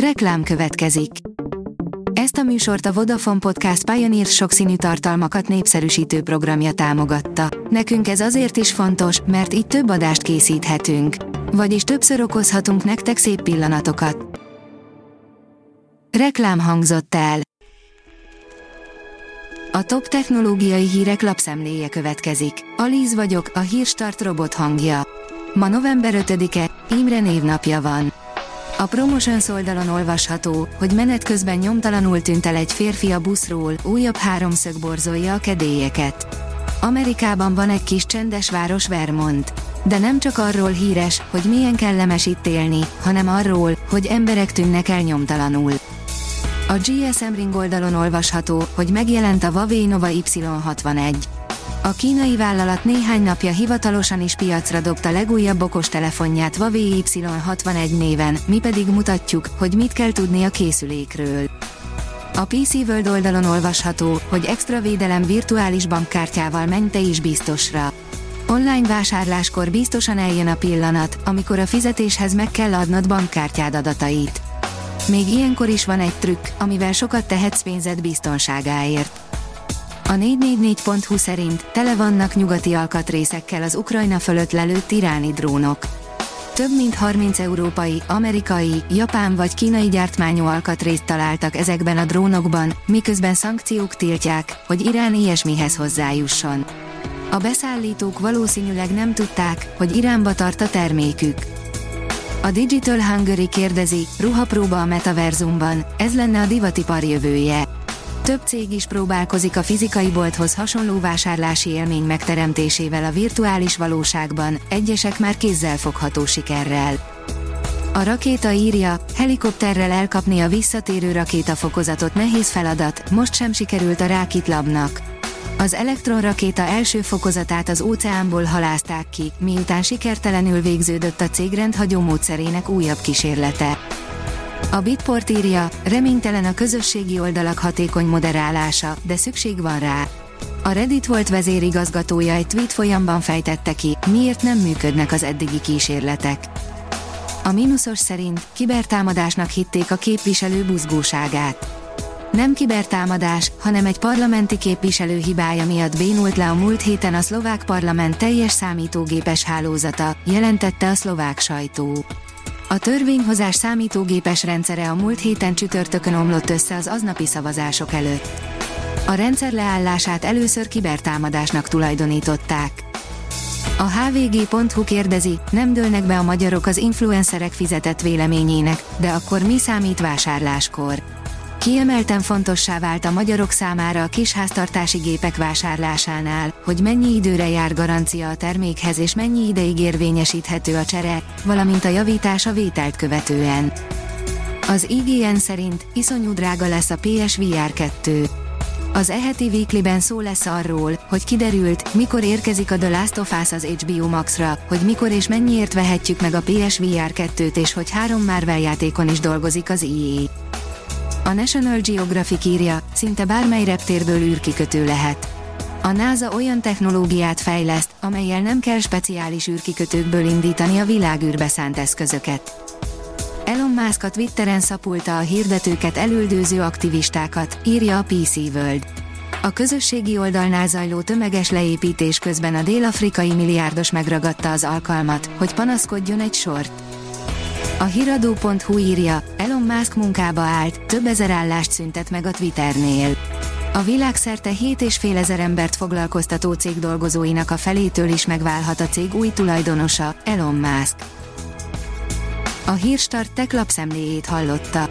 Reklám következik. Ezt a műsort a Vodafone Podcast Pioneer sokszínű tartalmakat népszerűsítő programja támogatta. Nekünk ez azért is fontos, mert így több adást készíthetünk. Vagyis többször okozhatunk nektek szép pillanatokat. Reklám hangzott el. A top technológiai hírek lapszemléje következik. Alíz vagyok, a hírstart robot hangja. Ma november 5-e, Imre névnapja van. A Promotions oldalon olvasható, hogy menet közben nyomtalanul tűnt el egy férfi a buszról, újabb háromszög borzolja a kedélyeket. Amerikában van egy kis csendes város Vermont. De nem csak arról híres, hogy milyen kellemes itt élni, hanem arról, hogy emberek tűnnek el nyomtalanul. A GSM Ring oldalon olvasható, hogy megjelent a Huawei Nova Y61. A kínai vállalat néhány napja hivatalosan is piacra dobta legújabb okostelefonját Huawei Y61 néven, mi pedig mutatjuk, hogy mit kell tudni a készülékről. A PC World oldalon olvasható, hogy extra védelem virtuális bankkártyával menj te is biztosra. Online vásárláskor biztosan eljön a pillanat, amikor a fizetéshez meg kell adnod bankkártyád adatait. Még ilyenkor is van egy trükk, amivel sokat tehetsz pénzed biztonságáért. A 444.hu szerint tele vannak nyugati alkatrészekkel az Ukrajna fölött lelőtt iráni drónok. Több mint 30 európai, amerikai, japán vagy kínai gyártmányú alkatrészt találtak ezekben a drónokban, miközben szankciók tiltják, hogy Irán ilyesmihez hozzájusson. A beszállítók valószínűleg nem tudták, hogy Iránba tart a termékük. A Digital Hungary kérdezi, ruhapróba a metaverzumban, ez lenne a divatipar jövője. Több cég is próbálkozik a fizikai bolthoz hasonló vásárlási élmény megteremtésével a virtuális valóságban, egyesek már fogható sikerrel. A rakéta írja, helikopterrel elkapni a visszatérő rakétafokozatot nehéz feladat, most sem sikerült a Rákit labnak. Az elektronrakéta első fokozatát az óceánból halázták ki, miután sikertelenül végződött a cég rendhagyó módszerének újabb kísérlete. A Bitport írja, reménytelen a közösségi oldalak hatékony moderálása, de szükség van rá. A Reddit volt vezérigazgatója egy tweet folyamban fejtette ki, miért nem működnek az eddigi kísérletek. A mínuszos szerint kibertámadásnak hitték a képviselő buzgóságát. Nem kibertámadás, hanem egy parlamenti képviselő hibája miatt bénult le a múlt héten a szlovák parlament teljes számítógépes hálózata, jelentette a szlovák sajtó. A törvényhozás számítógépes rendszere a múlt héten csütörtökön omlott össze az aznapi szavazások előtt. A rendszer leállását először kibertámadásnak tulajdonították. A hvg.hu kérdezi, nem dőlnek be a magyarok az influencerek fizetett véleményének, de akkor mi számít vásárláskor? Kiemelten fontossá vált a magyarok számára a kisháztartási gépek vásárlásánál, hogy mennyi időre jár garancia a termékhez és mennyi ideig érvényesíthető a csere, valamint a javítás a vételt követően. Az IGN szerint iszonyú drága lesz a PSVR 2. Az eheti weekly szó lesz arról, hogy kiderült, mikor érkezik a The Last of Us az HBO Max-ra, hogy mikor és mennyiért vehetjük meg a PSVR 2-t és hogy három Marvel játékon is dolgozik az EA. A National Geographic írja, szinte bármely reptérből űrkikötő lehet. A NASA olyan technológiát fejleszt, amelyel nem kell speciális űrkikötőkből indítani a világűrbe szánt eszközöket. Elon Musk a Twitteren szapulta a hirdetőket elüldőző aktivistákat, írja a PC World. A közösségi oldalnál zajló tömeges leépítés közben a dél-afrikai milliárdos megragadta az alkalmat, hogy panaszkodjon egy sort. A hiradó.hu írja, Elon Musk munkába állt, több ezer állást szüntet meg a Twitternél. A világszerte 7,5 ezer embert foglalkoztató cég dolgozóinak a felétől is megválhat a cég új tulajdonosa, Elon Musk. A Hírstart tech lapszemléjét hallotta.